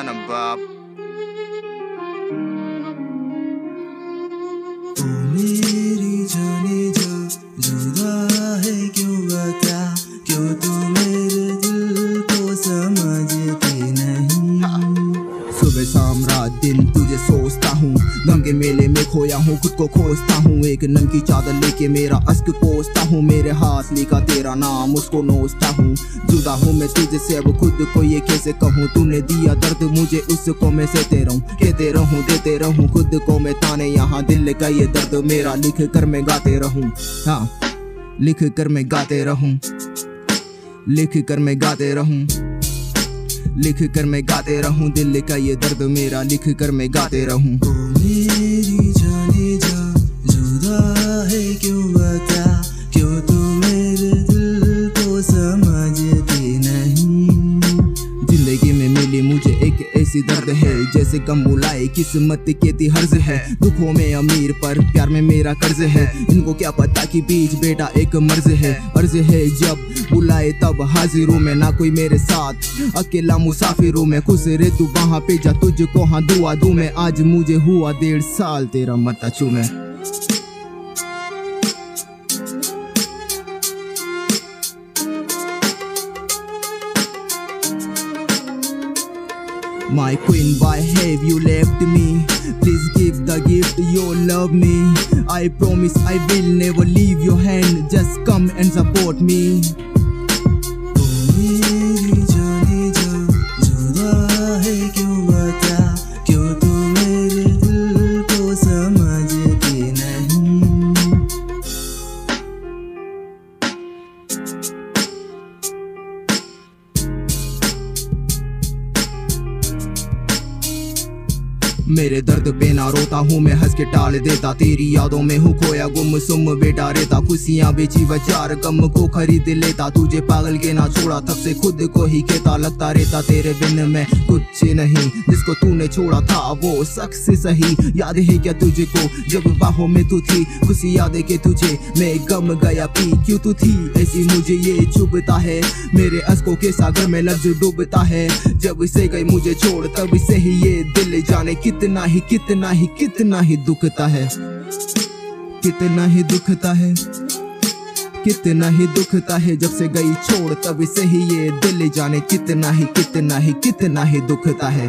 जाना बाप शाम रात दिन तुझे सोचता हूँ। के मेले में खोया हूँ, खुद को खोजता हूँ। एक नम चादर लेके मेरा अस्क पोसता हूँ। मेरे हाथ लिखा तेरा नाम, उसको नोचता हूँ। जुदा हूँ मैं तुझे से अब खुद को ये कैसे कहूँ? तूने दिया दर्द मुझे, उसको मैं सहते रहूँ। कहते रहूँ, देते रहूँ, खुद को मैं ताने यहाँ। दिल का ये दर्द मेरा, लिख कर मैं गाते रहूँ। हाँ लिख कर मैं गाते रहूँ। लिख कर मैं गाते रहूँ। लिख कर मैं गाते रहूँ, दिल का ये दर्द मेरा लिख कर मैं गाते रहूँ। ओ मेरी जाने जा, जुदा है क्यों बता ऐसी दर्द है। जैसे कम बुलाए किस्मत के ती हर्ज है। दुखों में अमीर पर प्यार में मेरा कर्ज है। इनको क्या पता कि बीच बेटा एक मर्ज है। अर्ज़ है जब बुलाए तब हाजिर हूँ मैं ना कोई मेरे साथ। अकेला मुसाफिर हूँ मैं खुश रे, तू वहाँ पे जा। तुझको हाँ दुआ दूँ मैं। आज मुझे हुआ डेढ़ साल, तेरा मत छू मैं। My queen, why have you left me? Please give the gift, you love me. I promise I will never leave your hand. Just come and support me. मेरे दर्द पे ना रोता हूँ, मैं हंस के टाल देता। तेरी यादों में हूँ खोया गुम सुम बेटा रहता खुशियाँ बेची बचार, गम को खरीद लेता। तुझे पागल के ना छोड़ा, तब से खुद को ही कहता लगता रहता तेरे बिन में कुछ नहीं, जिसको तूने छोड़ा था, वो शख्स सही। याद है क्या तुझे को जब बाहों में तू थी? खुशी याद के तुझे मैं गम गया, पी क्यों तू थी? ऐसी मुझे ये चुभता है। मेरे अस्कों के सागर में लफ्ज डूबता है। जब से गई मुझे छोड़, तब से ही ये दिल जाने, कितना ही कितना ही कितना ही दुखता है। कितना ही दुखता है। कितना ही दुखता है जब से गई छोड़, तब से ही ये दिल जाने, कितना ही कितना ही कितना ही दुखता है।